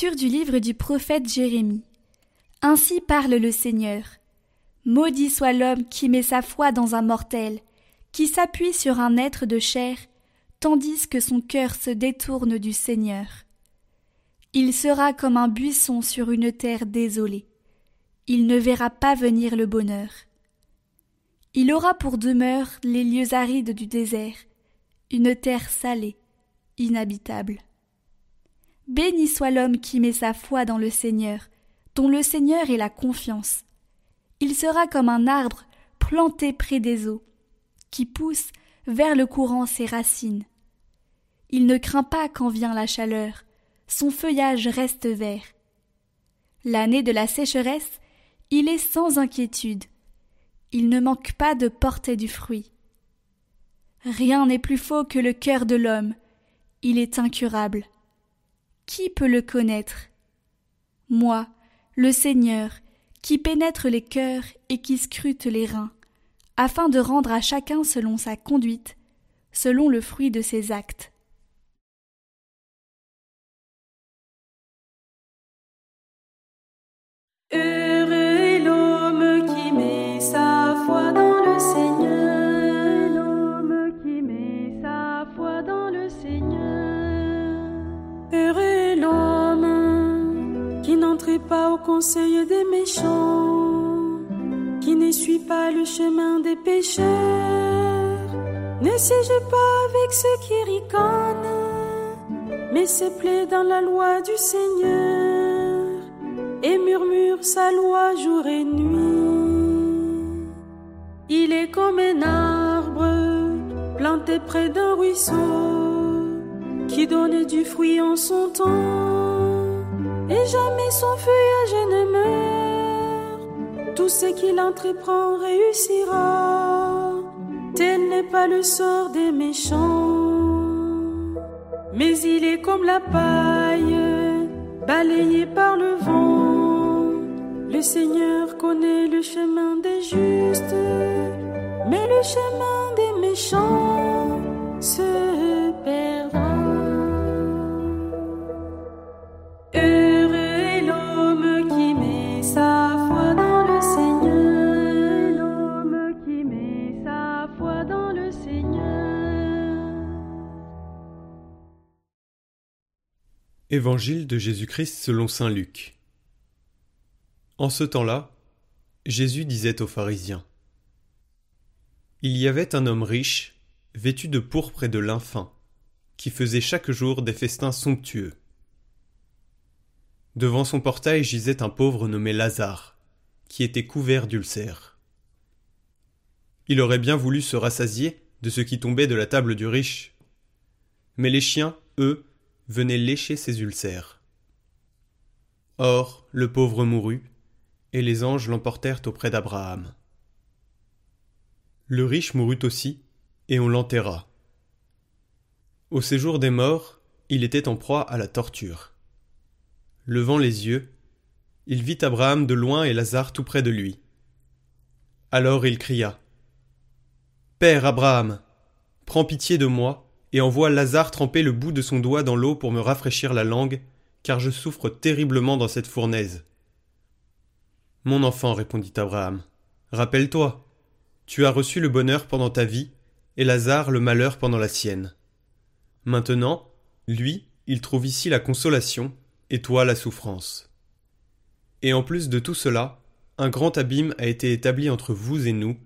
Du livre du prophète Jérémie. Ainsi parle le Seigneur. Maudit soit l'homme qui met sa foi dans un mortel, qui s'appuie sur un être de chair, tandis que son cœur se détourne du Seigneur. Il sera comme un buisson sur une terre désolée. Il ne verra pas venir le bonheur. Il aura pour demeure les lieux arides du désert, une terre salée, inhabitable. Béni soit l'homme qui met sa foi dans le Seigneur, dont le Seigneur est la confiance. Il sera comme un arbre planté près des eaux, qui pousse vers le courant ses racines. Il ne craint pas quand vient la chaleur, son feuillage reste vert. L'année de la sécheresse, il est sans inquiétude. Il ne manque pas de porter du fruit. Rien n'est plus faux que le cœur de l'homme. Il est incurable. Qui peut le connaître? Moi, le Seigneur, qui pénètre les cœurs et qui scrute les reins, afin de rendre à chacun selon sa conduite, selon le fruit de ses actes. Pas au conseil des méchants, qui n'essuie pas le chemin des pécheurs, ne siège pas avec ceux qui ricanent, mais se plaît dans la loi du Seigneur et murmure sa loi jour et nuit. Il est comme un arbre planté près d'un ruisseau qui donne du fruit en son temps et jamais son feuillage ne meurt. Tout ce qu'il entreprend réussira. Tel n'est pas le sort des méchants. Mais il est comme la paille, balayée par le vent. Le Seigneur connaît le chemin des justes, mais le chemin des méchants se perdra. Évangile de Jésus-Christ selon saint Luc. En ce temps-là, Jésus disait aux pharisiens Il y avait un homme riche, vêtu de pourpre et de lin qui faisait chaque jour des festins somptueux. Devant son portail gisait un pauvre nommé Lazare, qui était couvert d'ulcères. Il aurait bien voulu se rassasier de ce qui tombait de la table du riche. Mais les chiens, eux, venait lécher ses ulcères. Or, le pauvre mourut, et les anges l'emportèrent auprès d'Abraham. Le riche mourut aussi, et on l'enterra. Au séjour des morts, il était en proie à la torture. Levant les yeux, il vit Abraham de loin et Lazare tout près de lui. Alors il cria Père Abraham, prends pitié de moi et envoie Lazare tremper le bout de son doigt dans l'eau pour me rafraîchir la langue, car je souffre terriblement dans cette fournaise. Mon enfant, répondit Abraham, rappelle-toi, tu as reçu le bonheur pendant ta vie, et Lazare le malheur pendant la sienne. Maintenant, lui, il trouve ici la consolation, et toi la souffrance. Et en plus de tout cela, un grand abîme a été établi entre vous et nous,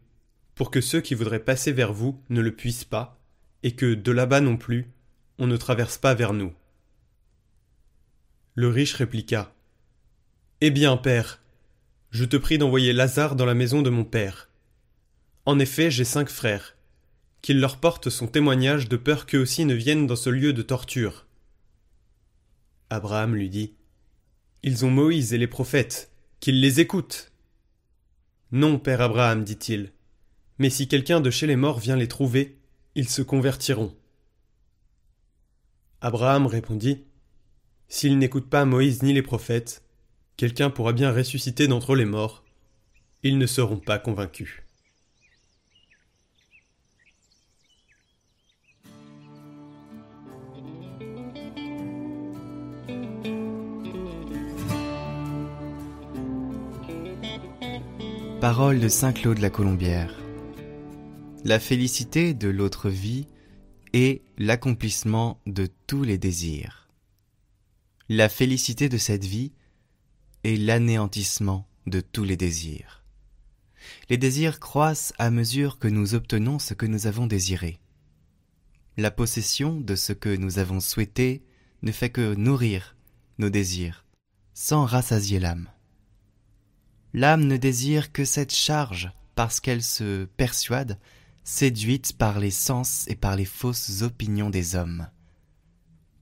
pour que ceux qui voudraient passer vers vous ne le puissent pas, et que de là-bas non plus, on ne traverse pas vers nous. Le riche répliqua. Eh bien, père, je te prie d'envoyer Lazare dans la maison de mon père. En effet, j'ai cinq frères. Qu'il leur porte son témoignage de peur qu'eux aussi ne viennent dans ce lieu de torture. Abraham lui dit. Ils ont Moïse et les prophètes, qu'ils les écoutent. Non, père Abraham, dit-il. Mais si quelqu'un de chez les morts vient les trouver, ils se convertiront. Abraham répondit S'ils n'écoutent pas Moïse ni les prophètes, quelqu'un pourra bien ressusciter d'entre les morts. Ils ne seront pas convaincus. Parole de Saint Claude la Colombière. La félicité de l'autre vie est l'accomplissement de tous les désirs. La félicité de cette vie est l'anéantissement de tous les désirs. Les désirs croissent à mesure que nous obtenons ce que nous avons désiré. La possession de ce que nous avons souhaité ne fait que nourrir nos désirs, sans rassasier l'âme. L'âme ne désire que cette charge parce qu'elle se persuade, séduite par les sens et par les fausses opinions des hommes,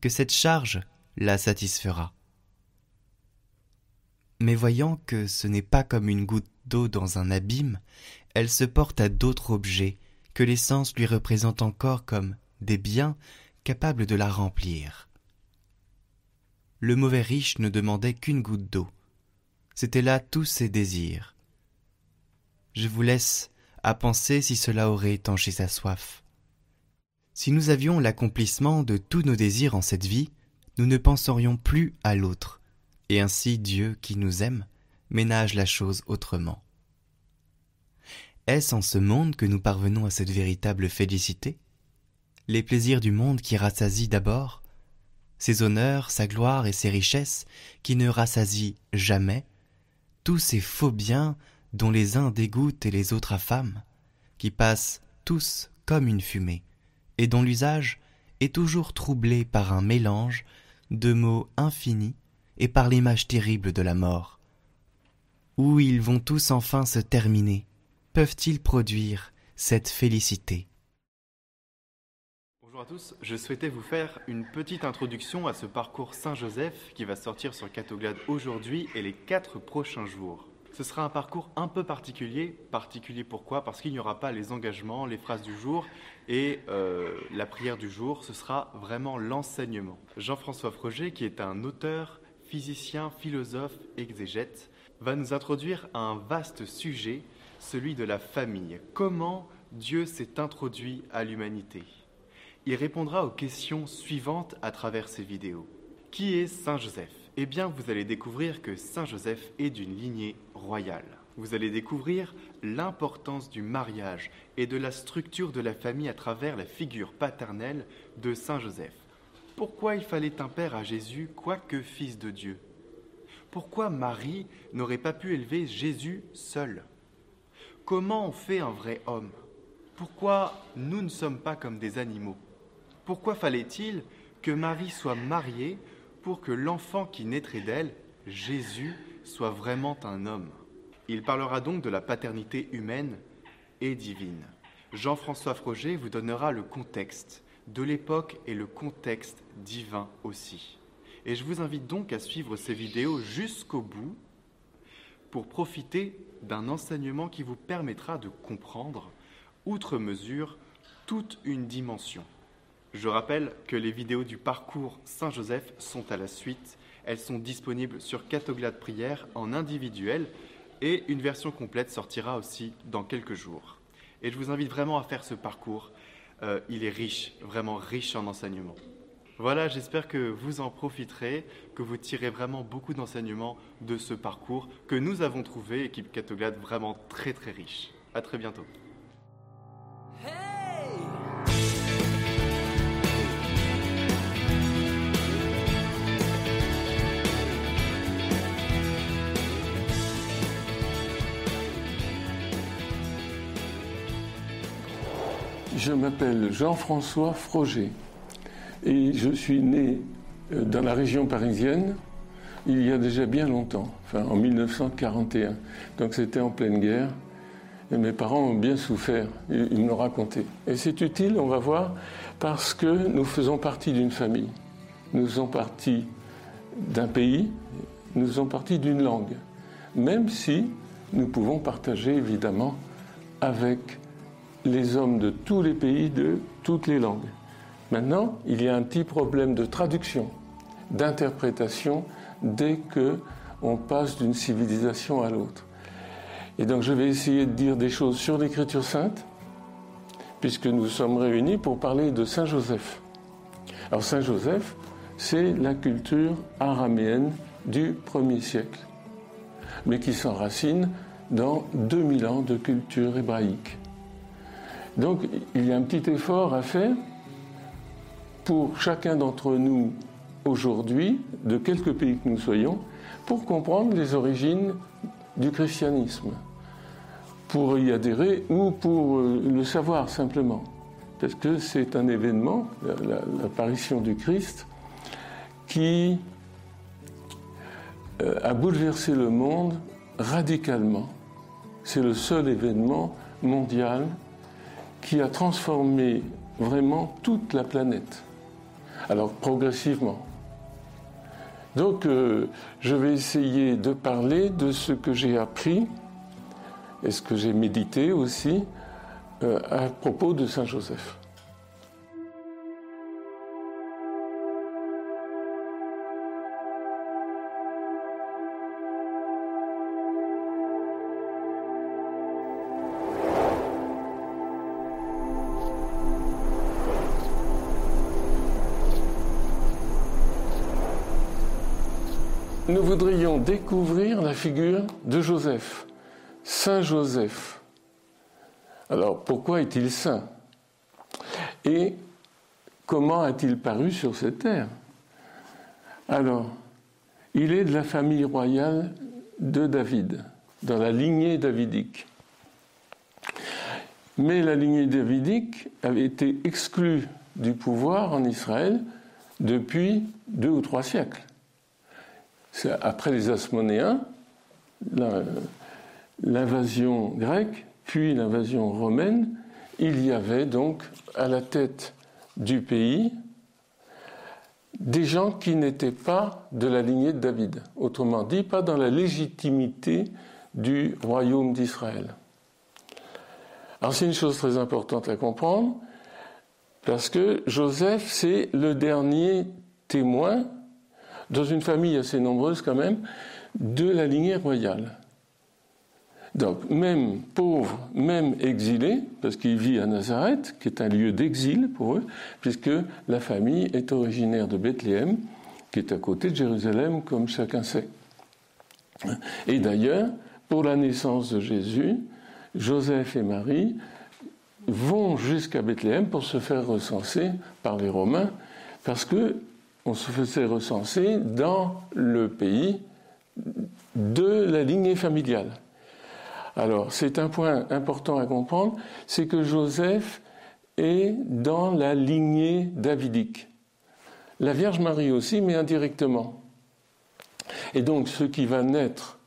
que cette charge la satisfera. Mais voyant que ce n'est pas comme une goutte d'eau dans un abîme, elle se porte à d'autres objets que les sens lui représentent encore comme des biens capables de la remplir. Le mauvais riche ne demandait qu'une goutte d'eau, C'étaient là tous ses désirs. Je vous laisse à penser si cela aurait étanché sa soif. Si nous avions l'accomplissement de tous nos désirs en cette vie, nous ne penserions plus à l'autre, et ainsi Dieu, qui nous aime, ménage la chose autrement. Est-ce en ce monde que nous parvenons à cette véritable félicité? Les plaisirs du monde qui rassasient d'abord Ses honneurs, sa gloire et ses richesses qui ne rassasient jamais tous ces faux biens dont les uns dégoûtent et les autres affament, qui passent tous comme une fumée, et dont l'usage est toujours troublé par un mélange de mots infinis et par l'image terrible de la mort. Où ils vont tous enfin se terminer Peuvent-ils produire cette félicité? Bonjour à tous, je souhaitais vous faire une petite introduction à ce parcours Saint-Joseph qui va sortir sur Catoglade aujourd'hui et les quatre prochains jours. Ce sera un parcours un peu particulier. Particulier pourquoi? Parce qu'il n'y aura pas les engagements, les phrases du jour et euh, la prière du jour. Ce sera vraiment l'enseignement. Jean-François Froger, qui est un auteur, physicien, philosophe, exégète, va nous introduire à un vaste sujet, celui de la famille. Comment Dieu s'est introduit à l'humanité? Il répondra aux questions suivantes à travers ces vidéos. Qui est Saint Joseph Eh bien, vous allez découvrir que Saint Joseph est d'une lignée royale. Vous allez découvrir l'importance du mariage et de la structure de la famille à travers la figure paternelle de Saint Joseph. Pourquoi il fallait un père à Jésus, quoique fils de Dieu? Pourquoi Marie n'aurait pas pu élever Jésus seul Comment on fait un vrai homme? Pourquoi nous ne sommes pas comme des animaux? Pourquoi fallait-il que Marie soit mariée pour que l'enfant qui naîtrait d'elle, Jésus, soit vraiment un homme Il parlera donc de la paternité humaine et divine. Jean-François Froger vous donnera le contexte de l'époque et le contexte divin aussi. Et je vous invite donc à suivre ces vidéos jusqu'au bout pour profiter d'un enseignement qui vous permettra de comprendre, outre mesure, toute une dimension. Je rappelle que les vidéos du parcours Saint-Joseph sont à la suite. Elles sont disponibles sur Catoglade Prière en individuel et une version complète sortira aussi dans quelques jours. Et je vous invite vraiment à faire ce parcours. Euh, il est riche, vraiment riche en enseignements. Voilà, j'espère que vous en profiterez, que vous tirez vraiment beaucoup d'enseignements de ce parcours que nous avons trouvé, équipe Catoglade vraiment très très riche. À très bientôt. Je m'appelle Jean-François Froger et je suis né euh, dans la région parisienne il y a déjà bien longtemps, enfin en 1941. Donc c'était en pleine guerre et mes parents ont bien souffert, ils me l'ont raconté. Et c'est utile, on va voir, parce que nous faisons partie d'une famille. Nous faisons partie d'un pays, nous faisons partie d'une langue, même si nous pouvons partager évidemment avec les hommes de tous les pays, de toutes les langues. Maintenant, il y a un petit problème de traduction, d'interprétation dès que on passe d'une civilisation à l'autre. Et donc je vais essayer de dire des choses sur l'Écriture sainte, puisque nous sommes réunis pour parler de Saint Joseph. Alors Saint Joseph, c'est la culture araméenne du 1er siècle, mais qui s'enracine dans 2000 ans de culture hébraïque. Donc il y a un petit effort à faire pour chacun d'entre nous aujourd'hui, de quelque pays que nous soyons, pour comprendre les origines du christianisme, pour y adhérer ou pour euh, le savoir simplement. Parce que c'est un événement, l'apparition du Christ, qui euh, a bouleversé le monde radicalement. C'est le seul événement mondial qui a transformé vraiment toute la planète. Alors progressivement. Donc euh, je vais essayer de parler de ce que j'ai appris et ce que j'ai médité aussi euh, à propos de Saint Joseph. Nous voudrions découvrir la figure de Joseph, Saint Joseph. Alors pourquoi est-il saint? Et comment a-t-il paru sur cette terre? Alors, il est de la famille royale de David, dans la lignée davidique. Mais la lignée davidique avait été exclue du pouvoir en Israël depuis deux ou trois siècles après les Asmonéens, l'invasion grecque, puis l'invasion romaine, il y avait donc à la tête du pays des gens qui n'étaient pas de la lignée de David, autrement dit, pas dans la légitimité du royaume d'Israël. Alors c'est une chose très importante à comprendre, parce que Joseph, c'est le dernier témoin dans une famille assez nombreuse quand même, de la lignée royale. Donc, même pauvre, même exilé, parce qu'il vit à Nazareth, qui est un lieu d'exil pour eux, puisque la famille est originaire de Bethléem, qui est à côté de Jérusalem, comme chacun sait. Et d'ailleurs, pour la naissance de Jésus, Joseph et Marie vont jusqu'à Bethléem pour se faire recenser par les Romains, parce que on se faisait recenser dans le pays de la lignée familiale. Alors, c'est un point important à comprendre, c'est que Joseph est dans la lignée davidique. La Vierge Marie aussi, mais indirectement. Et donc, ce qui va naître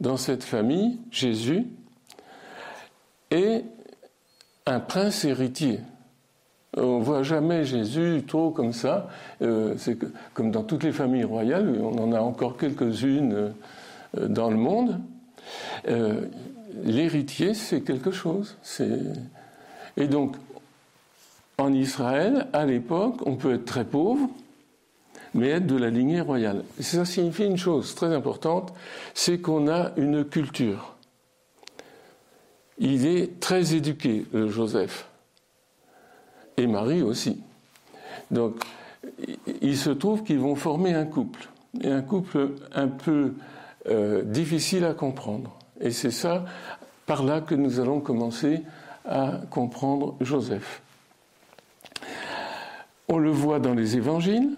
dans cette famille, Jésus, est un prince héritier. On ne voit jamais Jésus trop comme ça. Euh, comme dans toutes les familles royales, on en a encore quelques-unes euh, dans le monde. Euh, l'héritier, c'est quelque chose. Et donc, en Israël, à l'époque, on peut être très pauvre, mais être de la lignée royale. ça signifie une chose très importante, c'est qu'on a une culture. Il est très éduqué, Joseph et Marie aussi. Donc, il se trouve qu'ils vont former un couple, et un couple un peu euh, difficile à comprendre. Et c'est ça, par là, que nous allons commencer à comprendre Joseph. On le voit dans les évangiles,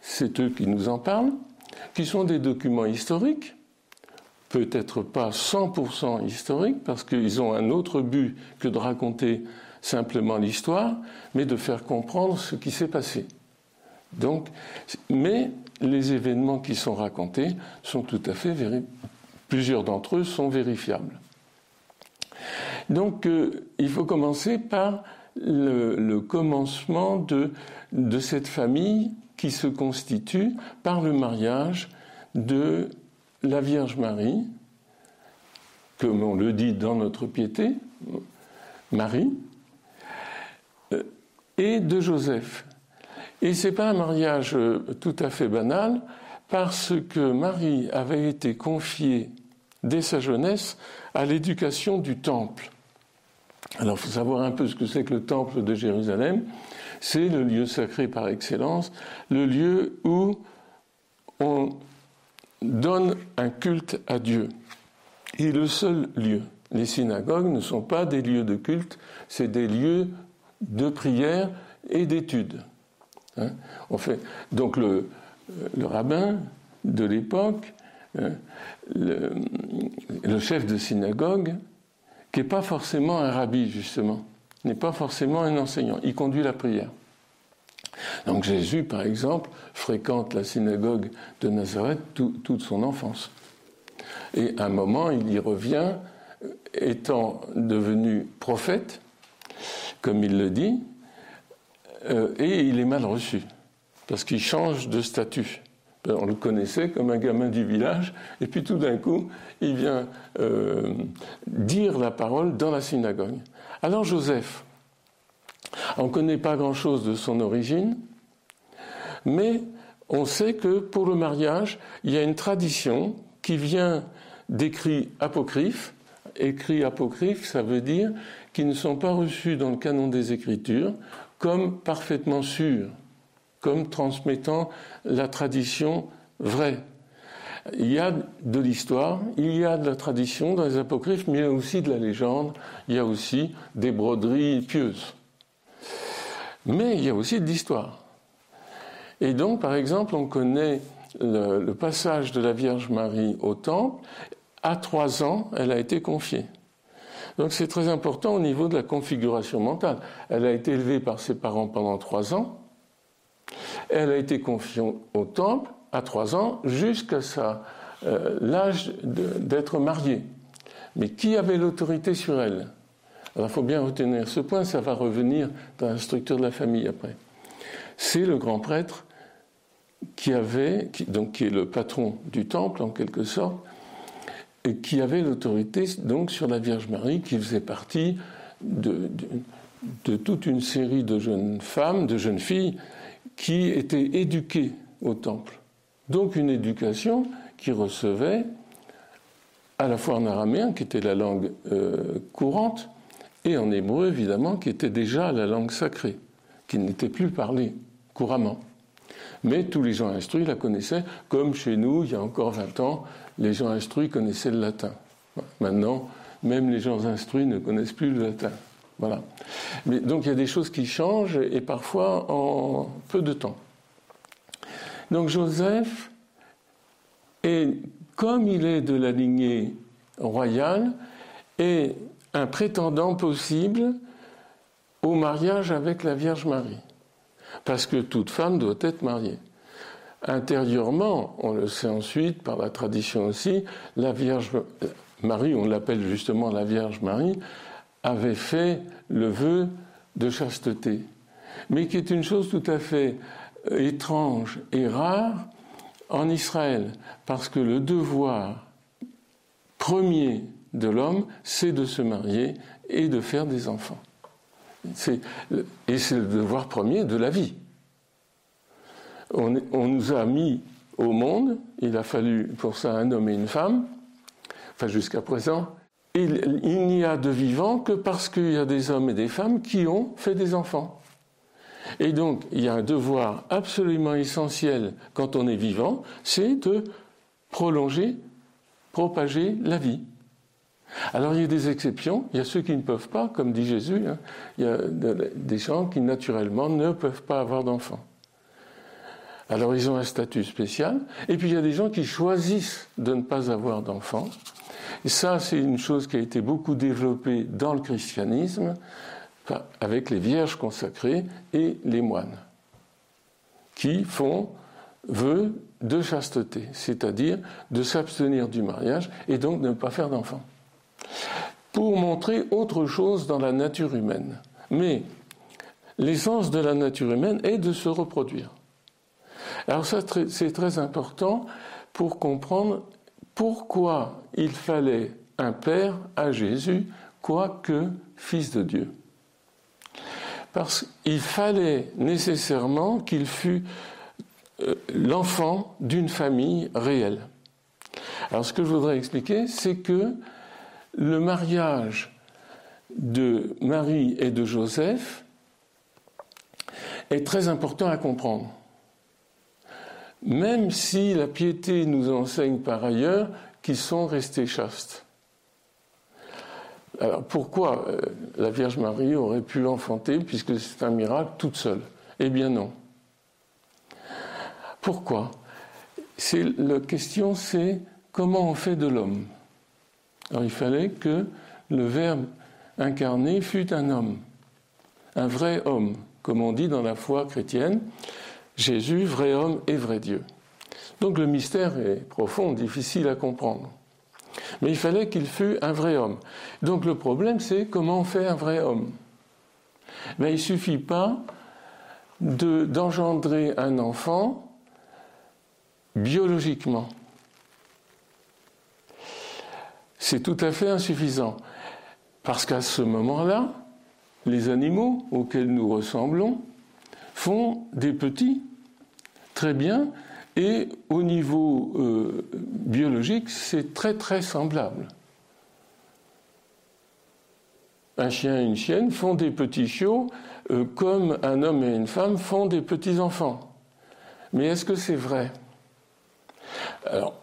c'est eux qui nous en parlent, qui sont des documents historiques, peut-être pas 100% historiques, parce qu'ils ont un autre but que de raconter simplement l'histoire, mais de faire comprendre ce qui s'est passé. Donc, mais les événements qui sont racontés sont tout à fait plusieurs d'entre eux sont vérifiables. Donc, euh, il faut commencer par le, commencement de, de cette famille qui se constitue par le mariage de la Vierge Marie, comme on le dit dans notre piété, Marie, et de Joseph. Et ce n'est pas un mariage euh, tout à fait banal, parce que Marie avait été confiée dès sa jeunesse à l'éducation du temple. Alors il faut savoir un peu ce que c'est que le temple de Jérusalem. C'est le lieu sacré par excellence, le lieu où on donne un culte à Dieu. est le seul lieu. Les synagogues ne sont pas des lieux de culte, c'est des lieux de prière et d'étude. Hein. fait, donc le, rabbin de l'époque, le, le, chef de synagogue, qui n'est pas forcément un rabbi justement, n'est pas forcément un enseignant, il conduit la prière. Donc Jésus, par exemple, fréquente la synagogue de Nazareth toute son enfance. Et à un moment, il y revient, étant devenu prophète, comme il le dit, euh, et il est mal reçu, parce qu'il change de statut. On le connaissait comme un gamin du village, et puis tout d'un coup, il vient euh, dire la parole dans la synagogue. Alors Joseph, on ne connaît pas grand-chose de son origine, mais on sait que pour le mariage, il y a une tradition qui vient d'écrits apocryphes. Écrits apocryphes, ça veut dire qu'ils ne sont pas reçus dans le canon des Écritures comme parfaitement sûrs, comme transmettant la tradition vraie. Il y a de l'histoire, il y a de la tradition dans les apocryphes, mais il y a aussi de la légende, il y a aussi des broderies pieuses. Mais il y a aussi de l'histoire. Et donc, par exemple, on connaît le, passage de la Vierge Marie au Temple. À trois ans, elle a été confiée. Donc c'est très important au niveau de la configuration mentale. Elle a été élevée par ses parents pendant trois ans. Elle a été confiée au temple à trois ans jusqu'à euh, l'âge d'être mariée. Mais qui avait l'autorité sur elle? Alors il faut bien retenir ce point, ça va revenir dans la structure de la famille après. C'est le grand prêtre qui avait, donc qui est le patron du temple en quelque sorte, qui avait l'autorité donc sur la Vierge Marie, qui faisait partie de, de, toute une série de jeunes femmes, de jeunes filles, qui étaient éduquées au temple. Donc une éducation qui recevait à la fois en araméen, qui était la langue euh, courante, et en hébreu, évidemment, qui était déjà la langue sacrée, qui n'était plus parlée couramment. Mais tous les gens instruits la connaissaient, comme chez nous, il y a encore 20 ans, les gens instruits connaissaient le latin. Maintenant, même les gens instruits ne connaissent plus le latin. Voilà. Mais donc il y a des choses qui changent et parfois en peu de temps. Donc Joseph est, comme il est de la lignée royale, est un prétendant possible au mariage avec la Vierge Marie parce que toute femme doit être mariée. Intérieurement, on le sait ensuite par la tradition aussi, la Vierge Marie, on l'appelle justement la Vierge Marie, avait fait le vœu de chasteté, mais qui est une chose tout à fait euh, étrange et rare en Israël, parce que le devoir premier de l'homme, c'est de se marier et de faire des enfants et c'est le devoir premier de la vie. On, nous a mis au monde, il a fallu pour ça un homme et une femme, enfin jusqu'à présent, il, n'y a de vivants que parce qu'il y a des hommes et des femmes qui ont fait des enfants. Et donc, il y a un devoir absolument essentiel quand on est vivant, c'est de prolonger, propager la vie. Alors il y a des exceptions, il y a ceux qui ne peuvent pas, comme dit Jésus, hein. il y a des gens qui naturellement ne peuvent pas avoir d'enfants. Alors ils ont un statut spécial, et puis il y a des gens qui choisissent de ne pas avoir d'enfants. Et ça, c'est une chose qui a été beaucoup développée dans le christianisme, avec les vierges consacrées et les moines, qui font vœu de chasteté, c'est-à-dire de s'abstenir du mariage et donc de ne pas faire d'enfants pour montrer autre chose dans la nature humaine. Mais l'essence de la nature humaine est de se reproduire. Alors ça, c'est très important pour comprendre pourquoi il fallait un Père à Jésus, quoique Fils de Dieu. Parce qu'il fallait nécessairement qu'il fût euh, l'enfant d'une famille réelle. Alors ce que je voudrais expliquer, c'est que le mariage de Marie et de Joseph est très important à comprendre. Même si la piété nous enseigne par ailleurs qu'ils sont restés chastes. Alors pourquoi euh, la Vierge Marie aurait pu enfanter puisque c'est un miracle toute seule? Eh bien non. Pourquoi? La question c'est comment on fait de l'homme? Alors il fallait que le Verbe incarné fût un homme, un vrai homme, comme on dit dans la foi chrétienne, Jésus, vrai homme et vrai Dieu. Donc le mystère est profond, difficile à comprendre. Mais il fallait qu'il fût un vrai homme. Donc le problème, c'est comment on fait un vrai homme Mais Il ne suffit pas d'engendrer un enfant biologiquement. C'est tout à fait insuffisant. Parce qu'à ce moment-là, les animaux auxquels nous ressemblons font des petits très bien et au niveau euh, biologique, c'est très très semblable. Un chien et une chienne font des petits chiots euh, comme un homme et une femme font des petits enfants. Mais est-ce que c'est vrai? Alors,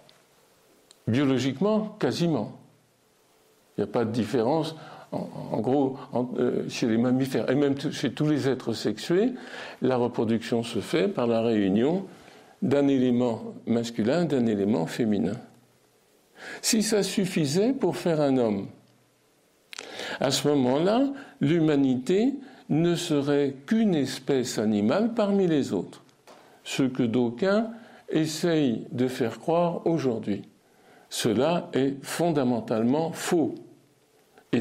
biologiquement, quasiment. Il n'y a pas de différence en, gros, euh, chez les mammifères et même chez tous les êtres sexués, la reproduction se fait par la réunion d'un élément masculin, d'un élément féminin. Si ça suffisait pour faire un homme, à ce moment-là, l'humanité ne serait qu'une espèce animale parmi les autres, ce que d'aucuns essayent de faire croire aujourd'hui. Cela est fondamentalement faux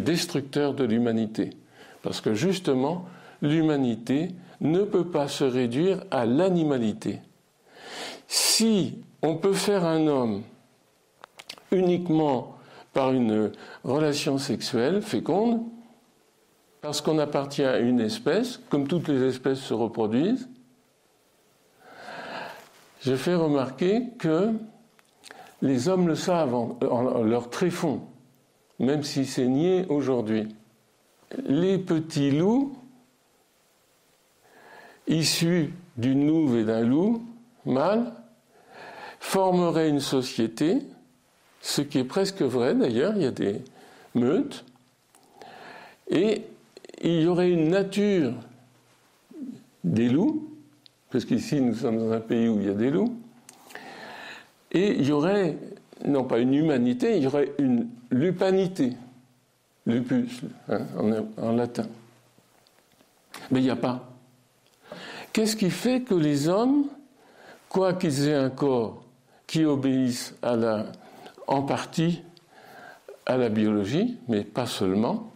destructeur de l'humanité, parce que justement, l'humanité ne peut pas se réduire à l'animalité. Si on peut faire un homme uniquement par une relation sexuelle féconde, parce qu'on appartient à une espèce, comme toutes les espèces se reproduisent, je fais remarquer que les hommes le savent en, leur tréfonds, même si c'est nié aujourd'hui. Les petits loups, issus d'une louve et d'un loup mâle, formerait une société, ce qui est presque vrai d'ailleurs, il y a des meutes, et il y aurait une nature des loups, parce qu'ici nous sommes dans un pays où il y a des loups, et il y aurait, non pas une humanité, il y aurait une lupanité, lupus hein, en, latin. Mais il n'y a pas. Qu'est-ce qui fait que les hommes, quoi qu'ils aient un corps qui la, en partie à la biologie, mais pas seulement.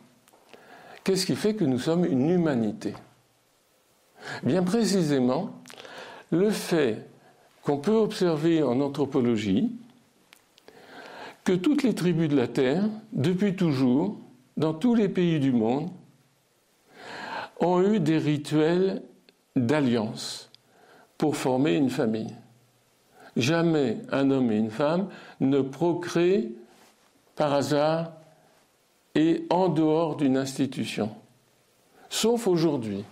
Qu'est-ce qui fait que nous sommes une humanité? Bien précisément, le fait qu'on peut observer en anthropologie toutes les tribus de la Terre, depuis toujours, dans tous les pays du monde, ont eu des rituels d'alliance pour former une famille jamais un homme et une femme ne procréent par hasard et en dehors d'une institution, sauf aujourd'hui.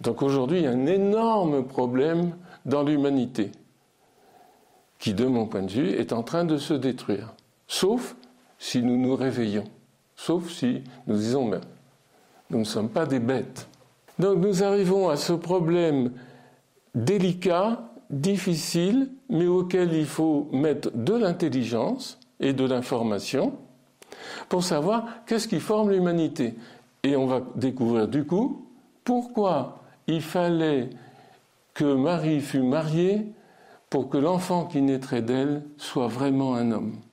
Donc aujourd'hui, il y a un énorme problème dans l'humanité qui, de mon point de vue, est en train de se détruire, sauf si nous nous réveillons, sauf si nous disons, mais nous ne sommes pas des bêtes. Donc nous arrivons à ce problème délicat difficile, mais auquel il faut mettre de l'intelligence et de l'information pour savoir qu'est-ce qui forme l'humanité. Et on va découvrir du coup pourquoi il fallait que Marie fût mariée pour que l'enfant qui naîtrait d'elle soit vraiment un homme.